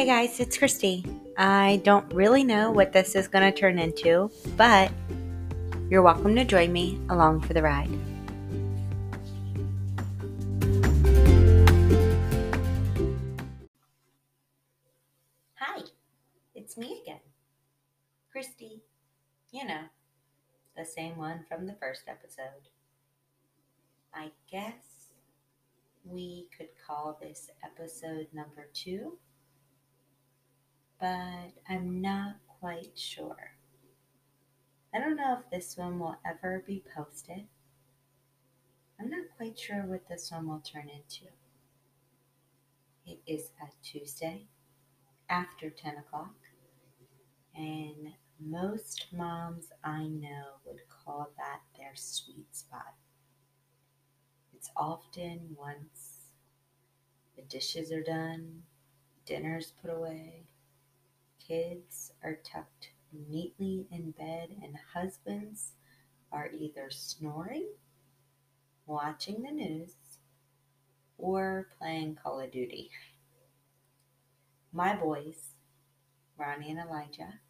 Hey guys, it's Christy. I don't really know what this is going to turn into, but you're welcome to join me along for the ride. Hi, it's me again. Christy. You know, the same one from the first episode. I guess we could call this episode number two but I'm not quite sure. I don't know if this one will ever be posted. I'm not quite sure what this one will turn into. It is a Tuesday after 10 o'clock, and most moms I know would call that their sweet spot. It's often once the dishes are done, dinner's put away, kids are tucked neatly in bed, and husbands are either snoring, watching the news, or playing Call of Duty. My boys, Ronnie and Elijah,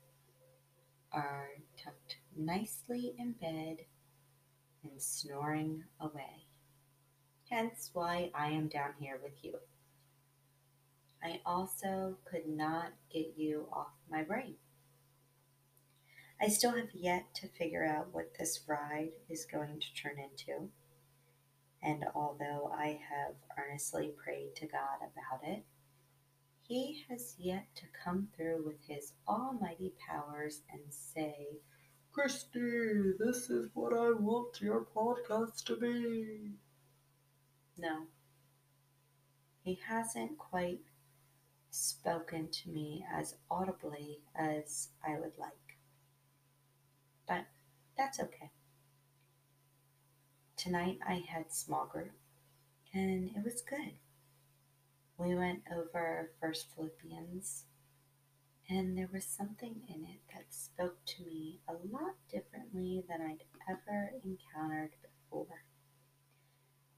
are tucked nicely in bed and snoring away. Hence why I am down here with you. I also could not get you off my brain. I still have yet to figure out what this ride is going to turn into. And although I have earnestly prayed to God about it, He has yet to come through with His almighty powers and say, Christy, this is what I want your podcast to be. No. He hasn't quite spoken to me as audibly as I would like. But that's okay. Tonight I had small group and it was good. We went over First Philippians and there was something in it that spoke to me a lot differently than I'd ever encountered before.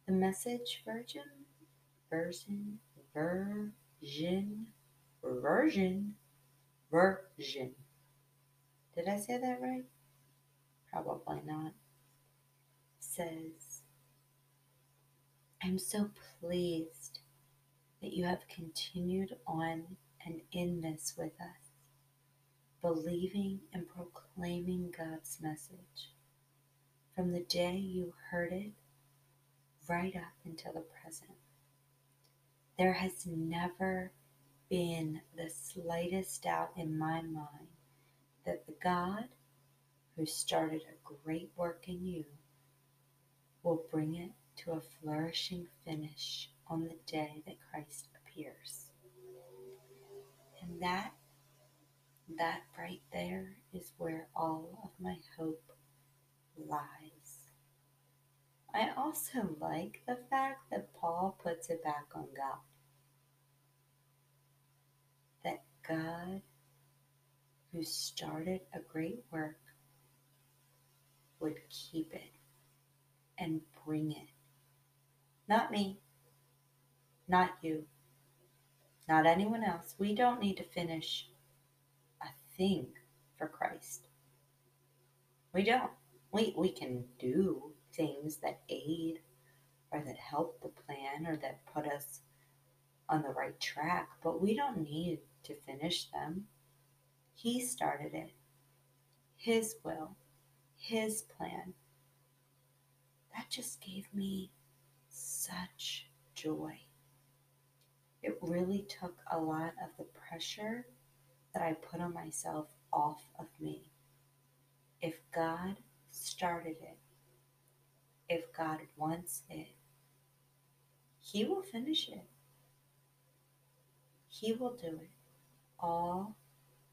The message version, version, ver, version, version, version. Did I say that right? Probably not. Says, I'm so pleased that you have continued on and in this with us, believing and proclaiming God's message from the day you heard it right up until the present. There has never been the slightest doubt in my mind that the God who started a great work in you will bring it to a flourishing finish on the day that Christ appears. And that, that right there is where all of my hope lies. I also like the fact that Paul puts it back on God. That God, who started a great work, would keep it and bring it. Not me, not you, not anyone else. We don't need to finish a thing for Christ. We don't. We, we can do things that aid or that help the plan or that put us on the right track, but we don't need to finish them. He started it, His will, His plan. That just gave me such joy. It really took a lot of the pressure that I put on myself off of me. If God started it, if God wants it, He will finish it. He will do it. All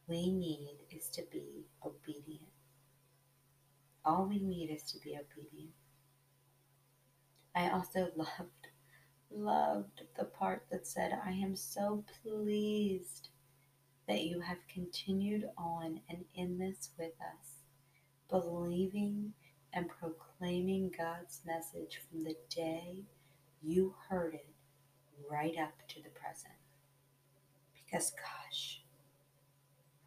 we need is to be obedient. All we need is to be obedient. I also loved, loved the part that said, I am so pleased that you have continued on and in this with us, believing and proclaiming God's message from the day you heard it right up to the present. Because, gosh,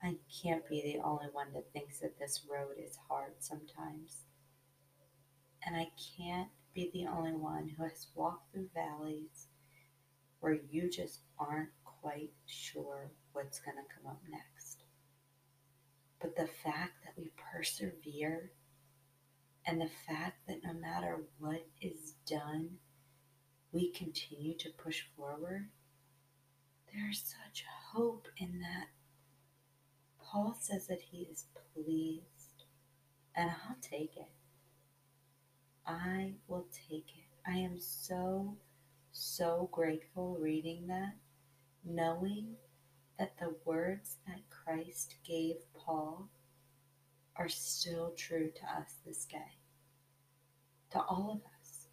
I can't be the only one that thinks that this road is hard sometimes. And I can't be the only one who has walked through valleys where you just aren't quite sure what's going to come up next. But the fact that we persevere and the fact that no matter what is done, we continue to push forward, there's such hope in that. Paul says that he is pleased, and I'll take it. I will take it. I am so, so grateful reading that, knowing that the words that Christ gave Paul are still true to us this day. To all of us.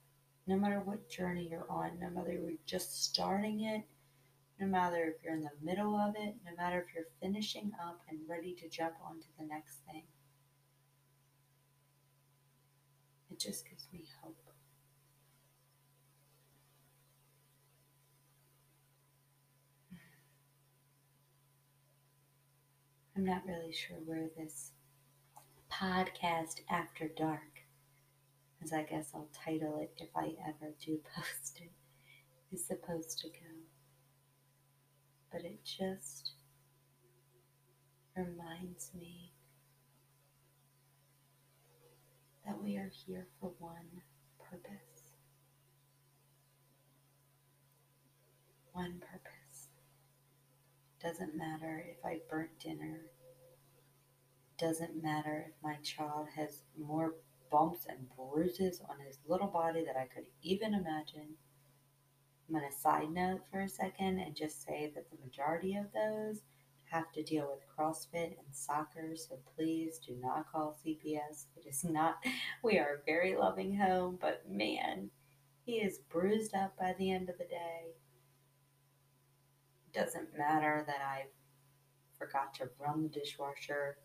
No matter what journey you're on, no matter you're just starting it, no matter if you're in the middle of it, no matter if you're finishing up and ready to jump onto the next thing. It just gives me hope. I'm not really sure where this podcast after dark, as I guess I'll title it if I ever do post it, is supposed to go. But it just reminds me that we are here for one purpose. One purpose. Doesn't matter if I burnt dinner doesn't matter if my child has more bumps and bruises on his little body that I could even imagine. I'm going to side note for a second and just say that the majority of those have to deal with CrossFit and soccer, so please do not call CPS. It is not, we are a very loving home, but man, he is bruised up by the end of the day. Doesn't matter that I forgot to run the dishwasher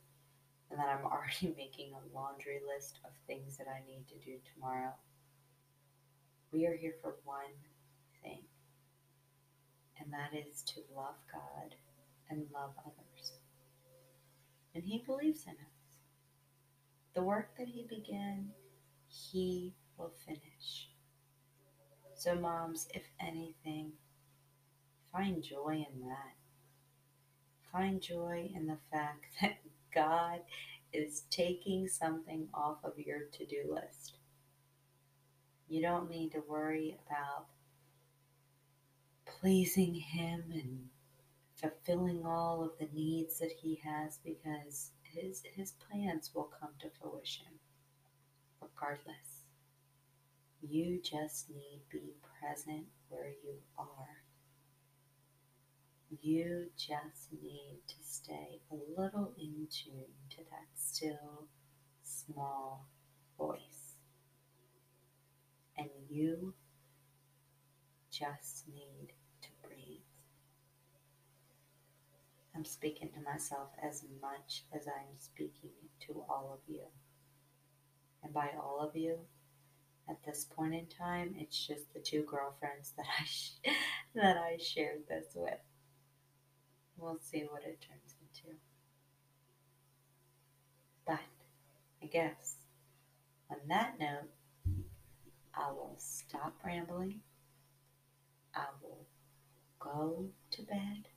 and that I'm already making a laundry list of things that I need to do tomorrow. We are here for one thing, and that is to love God and love others. And He believes in us. The work that He began, He will finish. So, moms, if anything, find joy in that. Find joy in the fact that God is taking something off of your to do list. You don't need to worry about pleasing Him and fulfilling all of the needs that He has because His, his plans will come to fruition regardless. You just need be present where you are. You just need to stay a little in tune to that still, small voice. And you just need to breathe. I'm speaking to myself as much as I'm speaking to all of you. And by all of you, at this point in time, it's just the two girlfriends that I sh- that I shared this with. We'll see what it turns into. But I guess on that note, I will stop rambling. I will go to bed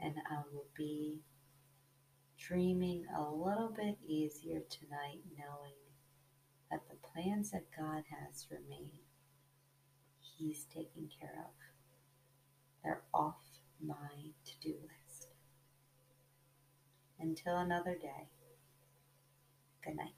and I will be dreaming a little bit easier tonight, knowing that the plans that God has for me, He's taking care of. They're off my to do list. Until another day, good night.